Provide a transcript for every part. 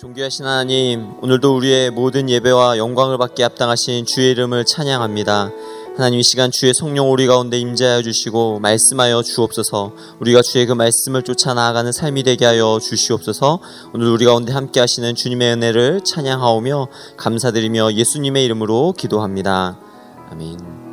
존귀하신 하나님, 오늘도 우리의 모든 예배와 영광을 받게 합당하신 주의 이름을 찬양합니다. 하나님 이 시간 주의 성령 우리 가운데 임재하여 주시고 말씀하여 주옵소서. 우리가 주의 그 말씀을 쫓아 나아가는 삶이 되게 하여 주시옵소서. 오늘 우리 가운데 함께 하시는 주님의 은혜를 찬양하오며 감사드리며 예수님의 이름으로 기도합니다. 아멘.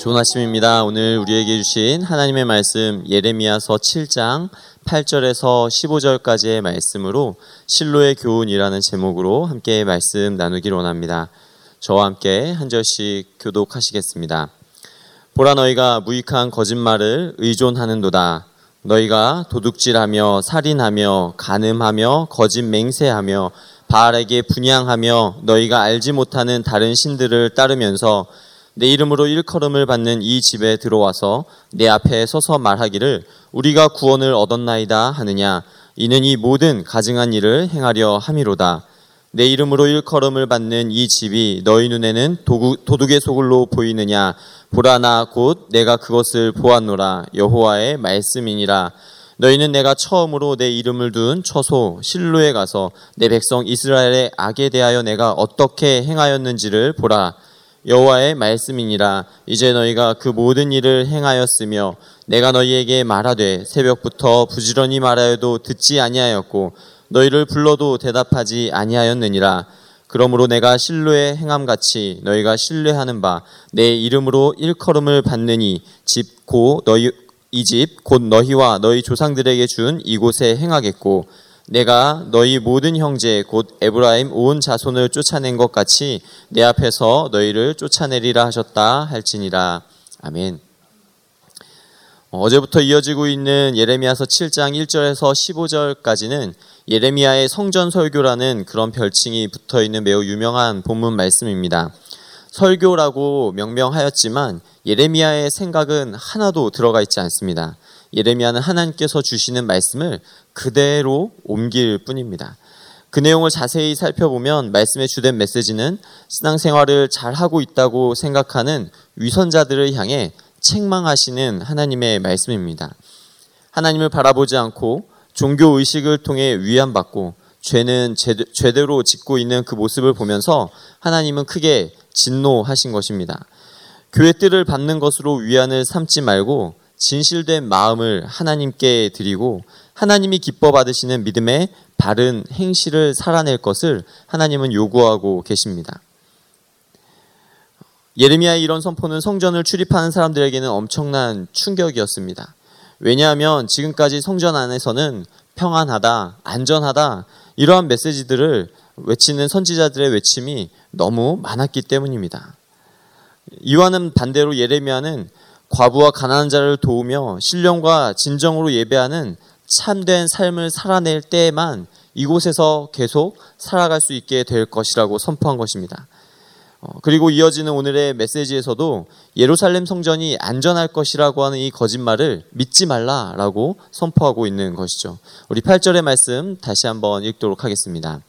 좋은 아침입니다. 오늘 우리에게 주신 하나님의 말씀 예레미야서 7장 8절에서 15절까지의 말씀으로 실로의 교훈이라는 제목으로 함께 말씀 나누기를 원합니다. 저와 함께 한 절씩 교독하시겠습니다. 보라 너희가 무익한 거짓말을 의존하는도다. 너희가 도둑질하며 살인하며 간음하며 거짓 맹세하며 바알에게 분양하며 너희가 알지 못하는 다른 신들을 따르면서 내 이름으로 일컬음을 받는 이 집에 들어와서 내 앞에 서서 말하기를 우리가 구원을 얻었나이다 하느냐. 이는 이 모든 가증한 일을 행하려 함이로다. 내 이름으로 일컬음을 받는 이 집이 너희 눈에는 도둑의 소굴로 보이느냐. 보라 나 곧 내가 그것을 보았노라. 여호와의 말씀이니라. 너희는 내가 처음으로 내 이름을 둔 처소 실로에 가서 내 백성 이스라엘의 악에 대하여 내가 어떻게 행하였는지를 보라 여호와의 말씀이니라. 이제 너희가 그 모든 일을 행하였으며 내가 너희에게 말하되 새벽부터 부지런히 말하여도 듣지 아니하였고 너희를 불러도 대답하지 아니하였느니라. 그러므로 내가 신뢰의 행함같이 너희가 신뢰하는 바 내 이름으로 일컬음을 받느니 집고 너희 이 집 곧 너희와 너희 조상들에게 준 이곳에 행하겠고 내가 너희 모든 형제 곧 에브라임 온 자손을 쫓아낸 것 같이 내 앞에서 너희를 쫓아내리라 하셨다 할지니라 아멘. 어제부터 이어지고 있는 예레미야서 7장 1절에서 15절까지는 예레미야의 성전 설교라는 그런 별칭이 붙어 있는 매우 유명한 본문 말씀입니다. 설교라고 명명하였지만 예레미야의 생각은 하나도 들어가 있지 않습니다. 예레미야는 하나님께서 주시는 말씀을 그대로 옮길 뿐입니다. 그 내용을 자세히 살펴보면 말씀의 주된 메시지는 신앙생활을 잘 하고 있다고 생각하는 위선자들을 향해 책망하시는 하나님의 말씀입니다. 하나님을 바라보지 않고 종교 의식을 통해 위안받고 죄는 제대로 짓고 있는 그 모습을 보면서 하나님은 크게 진노하신 것입니다. 교회 뜰을 받는 것으로 위안을 삼지 말고 진실된 마음을 하나님께 드리고 하나님이 기뻐 받으시는 믿음의 바른 행실을 살아낼 것을 하나님은 요구하고 계십니다. 예레미야의 이런 선포는 성전을 출입하는 사람들에게는 엄청난 충격이었습니다. 왜냐하면 지금까지 성전 안에서는 평안하다, 안전하다, 이러한 메시지들을 외치는 선지자들의 외침이 너무 많았기 때문입니다. 이와는 반대로 예레미야는 과부와 가난한 자를 도우며 신령과 진정으로 예배하는 참된 삶을 살아낼 때에만 이곳에서 계속 살아갈 수 있게 될 것이라고 선포한 것입니다. 어, 그리고 이어지는 오늘의 메시지에서도 예루살렘 성전이 안전할 것이라고 하는 이 거짓말을 믿지 말라라고 선포하고 있는 것이죠. 우리 8절의 말씀 다시 한번 읽도록 하겠습니다.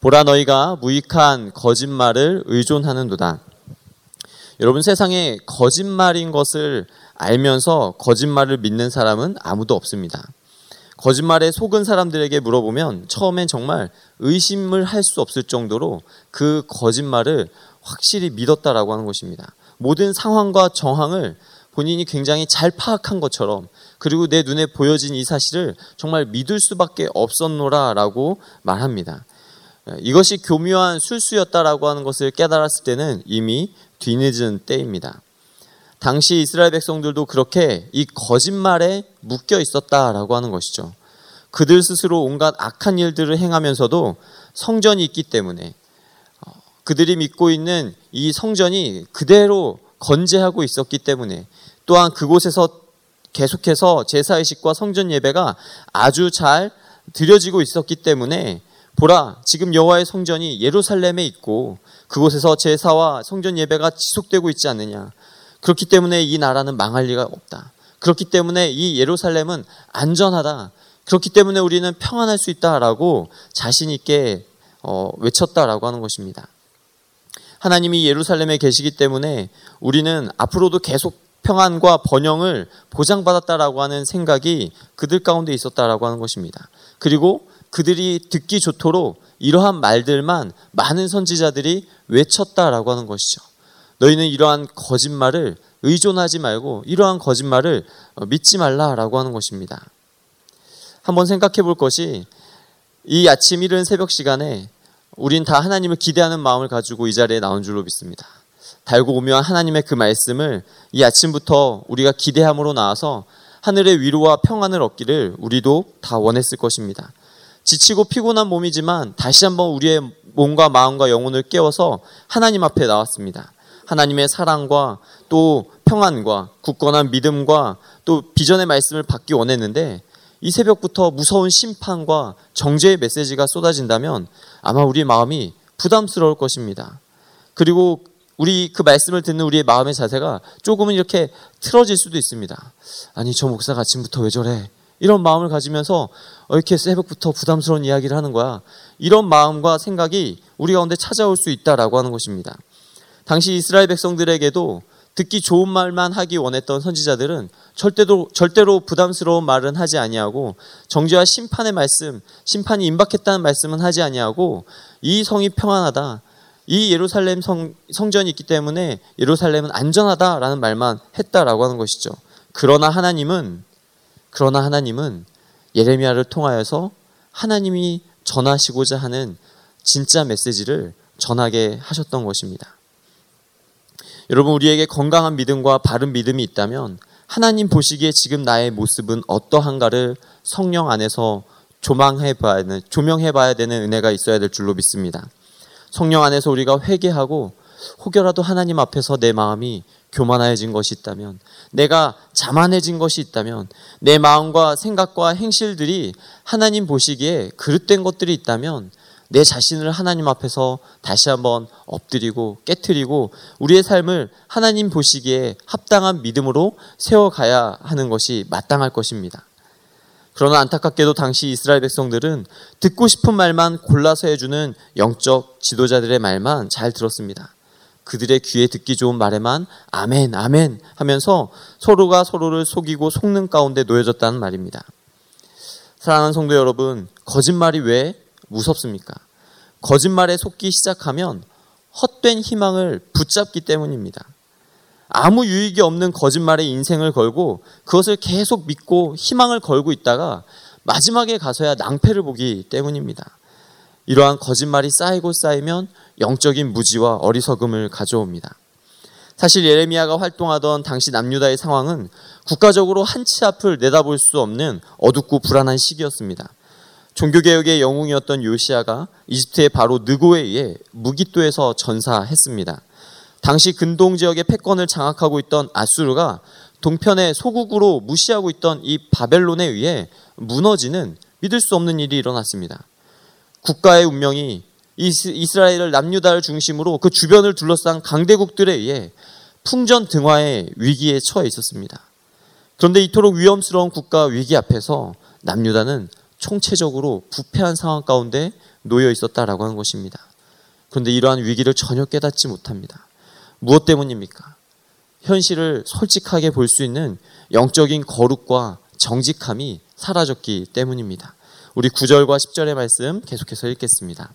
보라 너희가 무익한 거짓말을 의존하는도다. 여러분 세상에 거짓말인 것을 알면서 거짓말을 믿는 사람은 아무도 없습니다. 거짓말에 속은 사람들에게 물어보면 처음엔 정말 의심을 할 수 없을 정도로 그 거짓말을 확실히 믿었다라고 하는 것입니다. 모든 상황과 정황을 본인이 굉장히 잘 파악한 것처럼 그리고 내 눈에 보여진 이 사실을 정말 믿을 수밖에 없었노라라고 말합니다. 이것이 교묘한 술수였다라고 하는 것을 깨달았을 때는 이미 뒤늦은 때입니다. 당시 이스라엘 백성들도 그렇게 이 거짓말에 묶여 있었다라고 하는 것이죠. 그들 스스로 온갖 악한 일들을 행하면서도 성전이 있기 때문에 어, 그들이 믿고 있는 이 성전이 그대로 건재하고 있었기 때문에 또한 그곳에서 계속해서 제사의식과 성전 예배가 아주 잘 드려지고 있었기 때문에 보라 지금 여호와의 성전이 예루살렘에 있고 그곳에서 제사와 성전 예배가 지속되고 있지 않느냐. 그렇기 때문에 이 나라는 망할 리가 없다. 그렇기 때문에 이 예루살렘은 안전하다. 그렇기 때문에 우리는 평안할 수 있다라고 자신 있게 어, 외쳤다라고 하는 것입니다. 하나님이 예루살렘에 계시기 때문에 우리는 앞으로도 계속 평안과 번영을 보장받았다라고 하는 생각이 그들 가운데 있었다라고 하는 것입니다. 그리고 그들이 듣기 좋도록 이러한 말들만 많은 선지자들이 외쳤다라고 하는 것이죠. 너희는 이러한 거짓말을 의존하지 말고 이러한 거짓말을 어, 믿지 말라라고 하는 것입니다. 한번 생각해 볼 것이 이 아침 이른 새벽 시간에 우린 다 하나님을 기대하는 마음을 가지고 이 자리에 나온 줄로 믿습니다. 달고 오묘한 하나님의 그 말씀을 이 아침부터 우리가 기대함으로 나와서 하늘의 위로와 평안을 얻기를 우리도 다 원했을 것입니다. 지치고 피곤한 몸이지만 다시 한번 우리의 몸과 마음과 영혼을 깨워서 하나님 앞에 나왔습니다. 하나님의 사랑과 또 평안과 굳건한 믿음과 또 비전의 말씀을 받기 원했는데 이 새벽부터 무서운 심판과 정죄의 메시지가 쏟아진다면 아마 우리 마음이 부담스러울 것입니다. 그리고 우리 그 말씀을 듣는 우리의 마음의 자세가 조금은 이렇게 틀어질 수도 있습니다. 아니, 저 목사가 아침부터 왜 저래? 이런 마음을 가지면서 이렇게 새벽부터 부담스러운 이야기를 하는 거야. 이런 마음과 생각이 우리 가운데 찾아올 수 있다라고 하는 것입니다. 당시 이스라엘 백성들에게도 듣기 좋은 말만 하기 원했던 선지자들은 절대로 절대로 부담스러운 말은 하지 아니하고 정죄와 심판의 말씀, 심판이 임박했다는 말씀은 하지 아니하고 이 성이 평안하다. 이 예루살렘 성, 성전이 있기 때문에 예루살렘은 안전하다라는 말만 했다라고 하는 것이죠. 그러나 하나님은 그러나 하나님은 예레미야를 통하여서 하나님이 전하시고자 하는 진짜 메시지를 전하게 하셨던 것입니다. 여러분 우리에게 건강한 믿음과 바른 믿음이 있다면 하나님 보시기에 지금 나의 모습은 어떠한가를 성령 안에서 조망해 봐야 되는 조명해 봐야 되는 은혜가 있어야 될 줄로 믿습니다. 성령 안에서 우리가 회개하고 혹여라도 하나님 앞에서 내 마음이 교만해진 것이 있다면, 내가 자만해진 것이 있다면, 내 마음과 생각과 행실들이 하나님 보시기에 그릇된 것들이 있다면, 내 자신을 하나님 앞에서 다시 한번 엎드리고 깨뜨리고 우리의 삶을 하나님 보시기에 합당한 믿음으로 세워가야 하는 것이 마땅할 것입니다. 그러나 안타깝게도 당시 이스라엘 백성들은 듣고 싶은 말만 골라서 해주는 영적 지도자들의 말만 잘 들었습니다. 그들의 귀에 듣기 좋은 말에만 아멘, 아멘 하면서 서로가 서로를 속이고 속는 가운데 놓여졌다는 말입니다. 사랑하는 성도 여러분, 거짓말이 왜 무섭습니까? 거짓말에 속기 시작하면 헛된 희망을 붙잡기 때문입니다. 아무 유익이 없는 거짓말에 인생을 걸고 그것을 계속 믿고 희망을 걸고 있다가 마지막에 가서야 낭패를 보기 때문입니다. 이러한 거짓말이 쌓이고 쌓이면 영적인 무지와 어리석음을 가져옵니다. 사실 예레미야가 활동하던 당시 남유다의 상황은 국가적으로 한치 앞을 내다볼 수 없는 어둡고 불안한 시기였습니다. 종교개혁의 영웅이었던 요시아가 이집트의 바로 느고에 의해 무기토에서 전사했습니다. 당시 근동 지역의 패권을 장악하고 있던 아수르가 동편의 소국으로 무시하고 있던 이 바벨론에 의해 무너지는 믿을 수 없는 일이 일어났습니다. 국가의 운명이 이스라엘을 남유다를 중심으로 그 주변을 둘러싼 강대국들에 의해 풍전 등화의 위기에 처해 있었습니다. 그런데 이토록 위험스러운 국가 위기 앞에서 남유다는 총체적으로 부패한 상황 가운데 놓여 있었다라고 하는 것입니다. 그런데 이러한 위기를 전혀 깨닫지 못합니다. 무엇 때문입니까? 현실을 솔직하게 볼 수 있는 영적인 거룩과 정직함이 사라졌기 때문입니다. 우리 9절과 10절의 말씀 계속해서 읽겠습니다.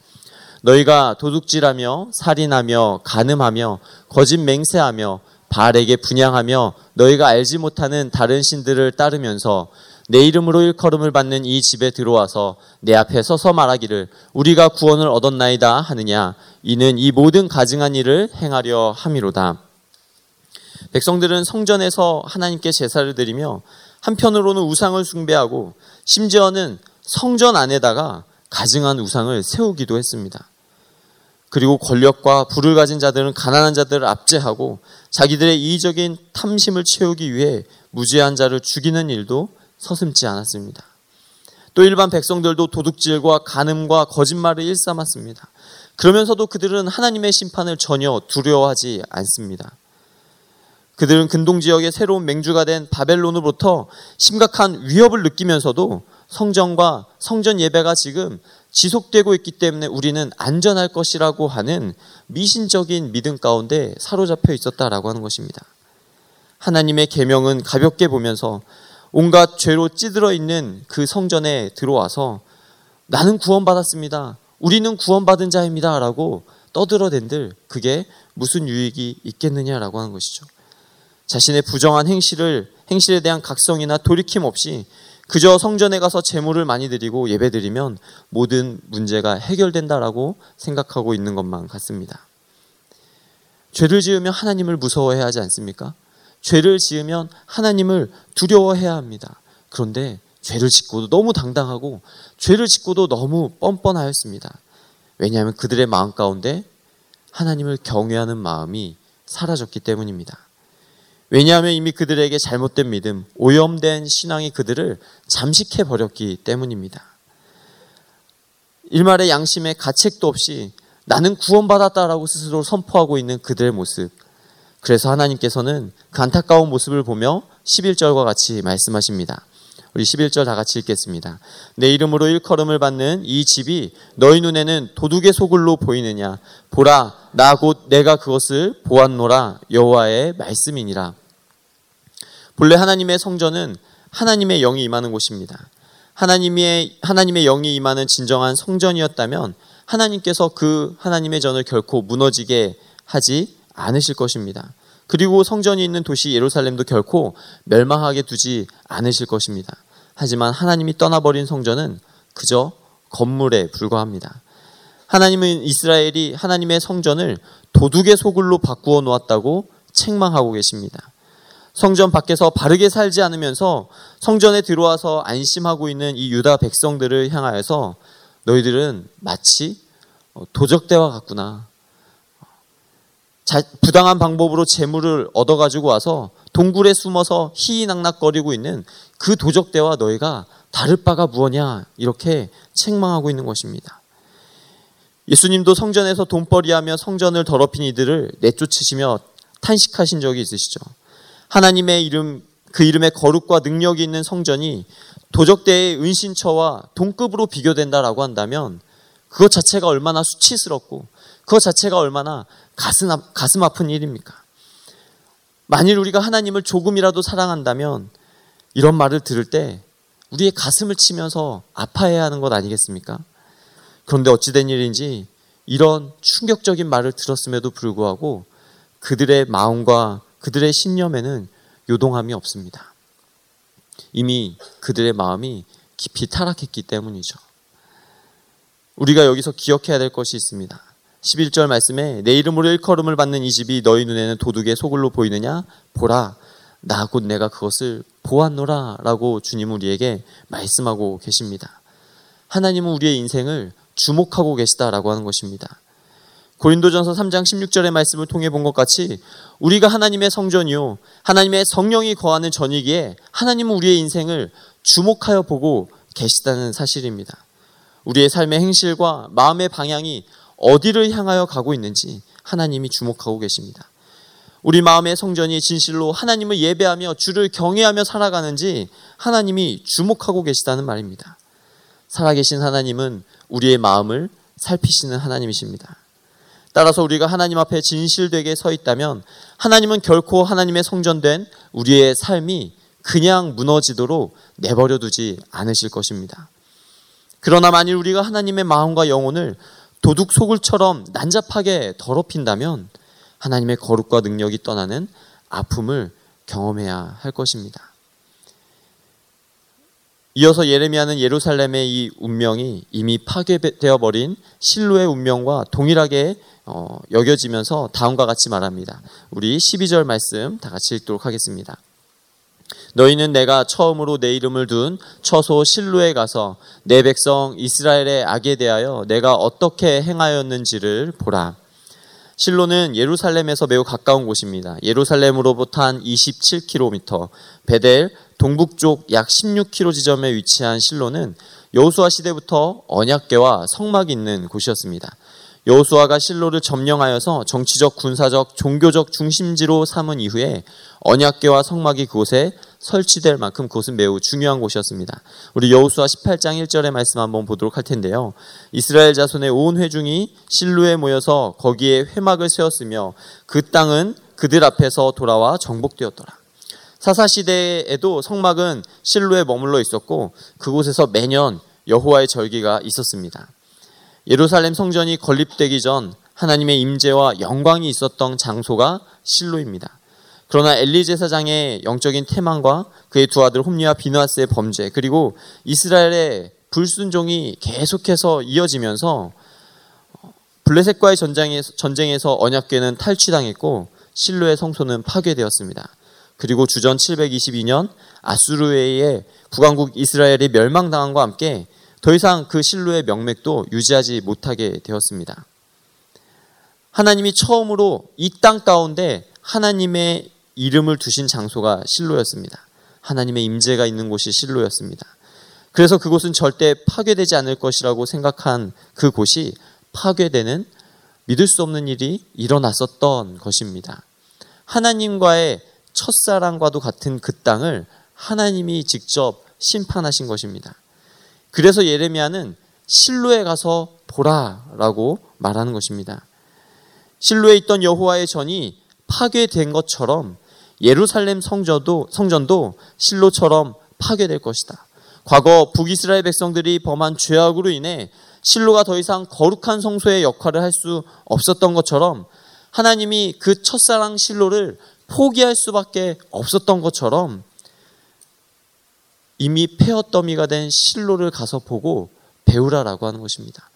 너희가 도둑질하며 살인하며 간음하며 거짓 맹세하며 발에게 분양하며 너희가 알지 못하는 다른 신들을 따르면서 내 이름으로 일컬음을 받는 이 집에 들어와서 내 앞에 서서 말하기를 우리가 구원을 얻었나이다 하느냐 이는 이 모든 가증한 일을 행하려 함이로다. 백성들은 성전에서 하나님께 제사를 드리며 한편으로는 우상을 숭배하고 심지어는 성전 안에다가 가증한 우상을 세우기도 했습니다. 그리고 권력과 부를 가진 자들은 가난한 자들을 압제하고 자기들의 이의적인 탐심을 채우기 위해 무죄한 자를 죽이는 일도 서슴지 않았습니다. 또 일반 백성들도 도둑질과 간음과 거짓말을 일삼았습니다. 그러면서도 그들은 하나님의 심판을 전혀 두려워하지 않습니다. 그들은 근동 지역의 새로운 맹주가 된 바벨론으로부터 심각한 위협을 느끼면서도 성전과 성전 예배가 지금 지속되고 있기 때문에 우리는 안전할 것이라고 하는 미신적인 믿음 가운데 사로잡혀 있었다라고 하는 것입니다. 하나님의 계명은 가볍게 보면서 온갖 죄로 찌들어 있는 그 성전에 들어와서 나는 구원받았습니다. 우리는 구원받은 자입니다. 라고 떠들어댄들 그게 무슨 유익이 있겠느냐라고 하는 것이죠. 자신의 부정한 행실을 행실에 대한 각성이나 돌이킴 없이 그저 성전에 가서 제물을 많이 드리고 예배드리면 모든 문제가 해결된다라고 생각하고 있는 것만 같습니다. 죄를 지으면 하나님을 무서워해야 하지 않습니까? 죄를 지으면 하나님을 두려워해야 합니다. 그런데 죄를 짓고도 너무 당당하고 죄를 짓고도 너무 뻔뻔하였습니다. 왜냐하면 그들의 마음 가운데 하나님을 경외하는 마음이 사라졌기 때문입니다. 왜냐하면 이미 그들에게 잘못된 믿음, 오염된 신앙이 그들을 잠식해 버렸기 때문입니다. 일말의 양심에 가책도 없이 나는 구원받았다라고 스스로 선포하고 있는 그들의 모습. 그래서 하나님께서는 그 안타까운 모습을 보며 11절과 같이 말씀하십니다. 우리 11절 다 같이 읽겠습니다. 내 이름으로 일컬음을 받는 이 집이 너희 눈에는 도둑의 소굴로 보이느냐? 보라, 나 곧 내가 그것을 보았노라 여호와의 말씀이니라. 본래 하나님의 성전은 하나님의 영이 임하는 곳입니다. 하나님의 하나님의 영이 임하는 진정한 성전이었다면 하나님께서 그 하나님의 전을 결코 무너지게 하지 않으실 것입니다. 그리고 성전이 있는 도시 예루살렘도 결코 멸망하게 두지 않으실 것입니다. 하지만 하나님이 떠나버린 성전은 그저 건물에 불과합니다. 하나님은 이스라엘이 하나님의 성전을 도둑의 소굴로 바꾸어 놓았다고 책망하고 계십니다. 성전 밖에서 바르게 살지 않으면서 성전에 들어와서 안심하고 있는 이 유다 백성들을 향하여서 너희들은 마치 도적대와 같구나. 부당한 방법으로 재물을 얻어가지고 와서 동굴에 숨어서 희희낙낙거리고 있는 그 도적대와 너희가 다를 바가 무엇냐 이렇게 책망하고 있는 것입니다. 예수님도 성전에서 돈벌이하며 성전을 더럽힌 이들을 내쫓으시며 탄식하신 적이 있으시죠. 하나님의 이름 그 이름의 거룩과 능력이 있는 성전이 도적대의 은신처와 동급으로 비교된다라고 한다면 그것 자체가 얼마나 수치스럽고 그것 자체가 얼마나 가슴, 가슴 아픈 일입니까? 만일 우리가 하나님을 조금이라도 사랑한다면 이런 말을 들을 때 우리의 가슴을 치면서 아파해야 하는 것 아니겠습니까? 그런데 어찌된 일인지 이런 충격적인 말을 들었음에도 불구하고 그들의 마음과 그들의 신념에는 요동함이 없습니다. 이미 그들의 마음이 깊이 타락했기 때문이죠. 우리가 여기서 기억해야 될 것이 있습니다. 11절 말씀에 내 이름으로 일컬음을 받는 이 집이 너희 눈에는 도둑의 소굴로 보이느냐? 보라, 나 곧 내가 그것을 보았노라 라고 주님 우리에게 말씀하고 계십니다. 하나님은 우리의 인생을 주목하고 계시다라고 하는 것입니다. 고린도전서 3장 16절의 말씀을 통해 본 것 같이 우리가 하나님의 성전이요 하나님의 성령이 거하는 전이기에 하나님은 우리의 인생을 주목하여 보고 계시다는 사실입니다. 우리의 삶의 행실과 마음의 방향이 어디를 향하여 가고 있는지 하나님이 주목하고 계십니다. 우리 마음의 성전이 진실로 하나님을 예배하며 주를 경외하며 살아가는지 하나님이 주목하고 계시다는 말입니다. 살아계신 하나님은 우리의 마음을 살피시는 하나님이십니다. 따라서 우리가 하나님 앞에 진실되게 서 있다면 하나님은 결코 하나님의 성전된 우리의 삶이 그냥 무너지도록 내버려 두지 않으실 것입니다. 그러나 만일 우리가 하나님의 마음과 영혼을 도둑 소굴처럼 난잡하게 더럽힌다면 하나님의 거룩과 능력이 떠나는 아픔을 경험해야 할 것입니다. 이어서 예레미야는 예루살렘의 이 운명이 이미 파괴되어 버린 실로의 운명과 동일하게 어, 여겨지면서 다음과 같이 말합니다. 우리 12절 말씀 다 같이 읽도록 하겠습니다. 너희는 내가 처음으로 내 이름을 둔 처소 실로에 가서 내 백성 이스라엘의 악에 대하여 내가 어떻게 행하였는지를 보라. 실로는 예루살렘에서 매우 가까운 곳입니다. 예루살렘으로부터 한 27km, 베델 동북쪽 약 16km 지점에 위치한 실로는 여호수아 시대부터 언약궤와 성막이 있는 곳이었습니다. 여호수아가 실로를 점령하여서 정치적, 군사적, 종교적 중심지로 삼은 이후에 언약궤와 성막이 그곳에 설치될 만큼 그곳은 매우 중요한 곳이었습니다. 우리 여호수아 18장 1절의 말씀 한번 보도록 할 텐데요. 이스라엘 자손의 온 회중이 실로에 모여서 거기에 회막을 세웠으며 그 땅은 그들 앞에서 돌아와 정복되었더라. 사사 시대에도 성막은 실로에 머물러 있었고 그곳에서 매년 여호와의 절기가 있었습니다. 예루살렘 성전이 건립되기 전 하나님의 임재와 영광이 있었던 장소가 실로입니다. 그러나 엘리 제사장의 영적인 태만과 그의 두 아들 홈리와 비누아스의 범죄 그리고 이스라엘의 불순종이 계속해서 이어지면서 블레셋과의 전쟁에서, 언약궤는 탈취당했고 실로의 성소는 파괴되었습니다. 그리고 주전 722년 아수르의 국왕국 이스라엘이 멸망당함과 함께 더 이상 그 실로의 명맥도 유지하지 못하게 되었습니다. 하나님이 처음으로 이 땅 가운데 하나님의 이름을 두신 장소가 실로였습니다. 하나님의 임재가 있는 곳이 실로였습니다. 그래서 그곳은 절대 파괴되지 않을 것이라고 생각한 그 곳이 파괴되는 믿을 수 없는 일이 일어났었던 것입니다. 하나님과의 첫사랑과도 같은 그 땅을 하나님이 직접 심판하신 것입니다. 그래서 예레미야는 실로에 가서 보라라고 말하는 것입니다. 실로에 있던 여호와의 전이 파괴된 것처럼 예루살렘 성전도 성전도 실로처럼 파괴될 것이다. 과거 북이스라엘 백성들이 범한 죄악으로 인해 실로가 더 이상 거룩한 성소의 역할을 할 수 없었던 것처럼 하나님이 그 첫사랑 실로를 포기할 수밖에 없었던 것처럼 이미 폐허더미가 된 실로를 가서 보고 배우라라고 하는 것입니다.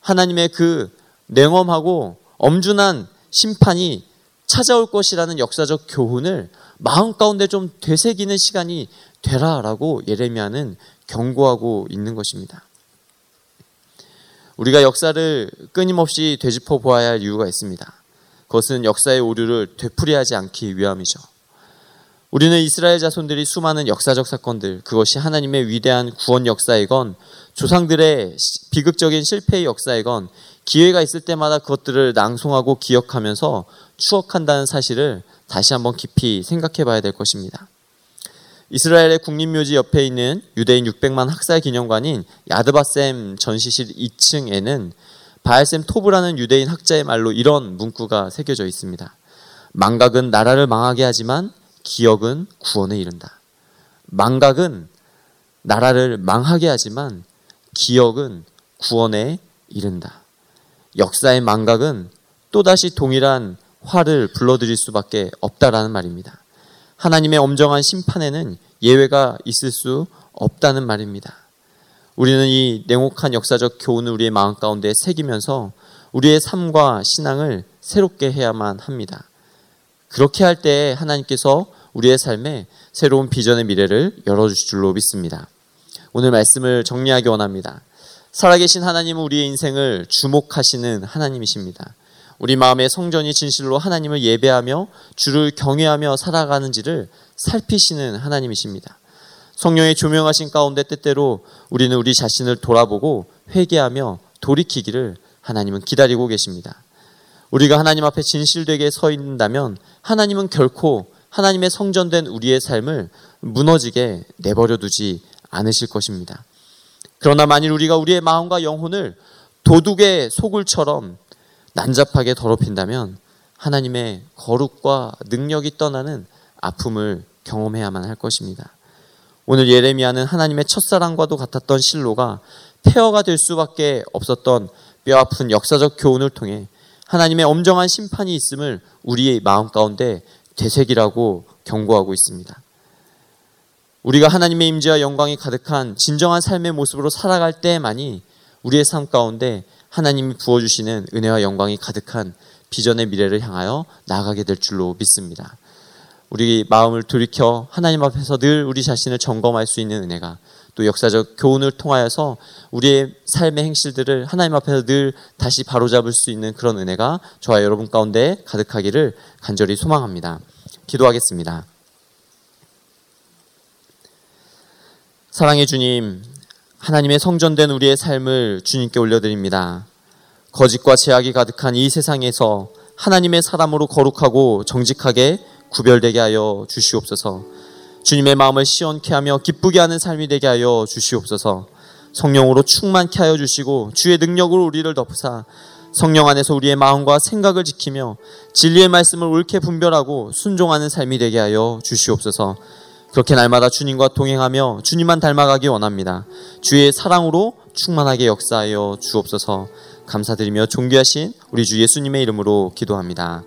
하나님의 그 냉엄하고 엄준한 심판이 찾아올 것이라는 역사적 교훈을 마음 가운데 좀 되새기는 시간이 되라라고 예레미야는 경고하고 있는 것입니다. 우리가 역사를 끊임없이 되짚어 보아야 할 이유가 있습니다. 그것은 역사의 오류를 되풀이하지 않기 위함이죠. 우리는 이스라엘 자손들이 수많은 역사적 사건들, 그것이 하나님의 위대한 구원 역사이건 조상들의 비극적인 실패의 역사이건 기회가 있을 때마다 그것들을 낭송하고 기억하면서 추억한다는 사실을 다시 한번 깊이 생각해 봐야 될 것입니다. 이스라엘의 국립묘지 옆에 있는 유대인 600만 학살 기념관인 야드바셈 전시실 2층에는 바알셈 토브라는 유대인 학자의 말로 이런 문구가 새겨져 있습니다. 망각은 나라를 망하게 하지만 기억은 구원에 이른다. 망각은 나라를 망하게 하지만 기억은 구원에 이른다. 역사의 망각은 또다시 동일한 화를 불러들일 수밖에 없다라는 말입니다. 하나님의 엄정한 심판에는 예외가 있을 수 없다는 말입니다. 우리는 이 냉혹한 역사적 교훈을 우리의 마음 가운데 새기면서 우리의 삶과 신앙을 새롭게 해야만 합니다. 그렇게 할 때 하나님께서 우리의 삶에 새로운 비전의 미래를 열어주실 줄로 믿습니다. 오늘 말씀을 정리하기 원합니다. 살아계신 하나님은 우리의 인생을 주목하시는 하나님이십니다. 우리 마음의 성전이 진실로 하나님을 예배하며 주를 경외하며 살아가는지를 살피시는 하나님이십니다. 성령의 조명하신 가운데 때때로 우리는 우리 자신을 돌아보고 회개하며 돌이키기를 하나님은 기다리고 계십니다. 우리가 하나님 앞에 진실되게 서 있는다면 하나님은 결코 하나님의 성전된 우리의 삶을 무너지게 내버려 두지 않으실 것입니다. 그러나 만일 우리가 우리의 마음과 영혼을 도둑의 소굴처럼 난잡하게 더럽힌다면 하나님의 거룩과 능력이 떠나는 아픔을 경험해야만 할 것입니다. 오늘 예레미야는 하나님의 첫사랑과도 같았던 실로가 폐허가 될 수밖에 없었던 뼈아픈 역사적 교훈을 통해 하나님의 엄정한 심판이 있음을 우리의 마음 가운데 되새기라고 경고하고 있습니다. 우리가 하나님의 임재와 영광이 가득한 진정한 삶의 모습으로 살아갈 때만이 우리의 삶 가운데 하나님이 부어주시는 은혜와 영광이 가득한 비전의 미래를 향하여 나아가게 될 줄로 믿습니다. 우리 마음을 돌이켜 하나님 앞에서 늘 우리 자신을 점검할 수 있는 은혜가 또 역사적 교훈을 통하여서 우리의 삶의 행실들을 하나님 앞에서 늘 다시 바로잡을 수 있는 그런 은혜가 저와 여러분 가운데 가득하기를 간절히 소망합니다. 기도하겠습니다. 사랑의 주님, 하나님의 성전된 우리의 삶을 주님께 올려드립니다. 거짓과 제약이 가득한 이 세상에서 하나님의 사람으로 거룩하고 정직하게 구별되게 하여 주시옵소서. 주님의 마음을 시원케 하며 기쁘게 하는 삶이 되게 하여 주시옵소서. 성령으로 충만케 하여 주시고 주의 능력으로 우리를 덮으사 성령 안에서 우리의 마음과 생각을 지키며 진리의 말씀을 옳게 분별하고 순종하는 삶이 되게 하여 주시옵소서. 그렇게 날마다 주님과 동행하며 주님만 닮아가기 원합니다. 주의 사랑으로 충만하게 역사하여 주옵소서 감사드리며 존귀하신 우리 주 예수님의 이름으로 기도합니다.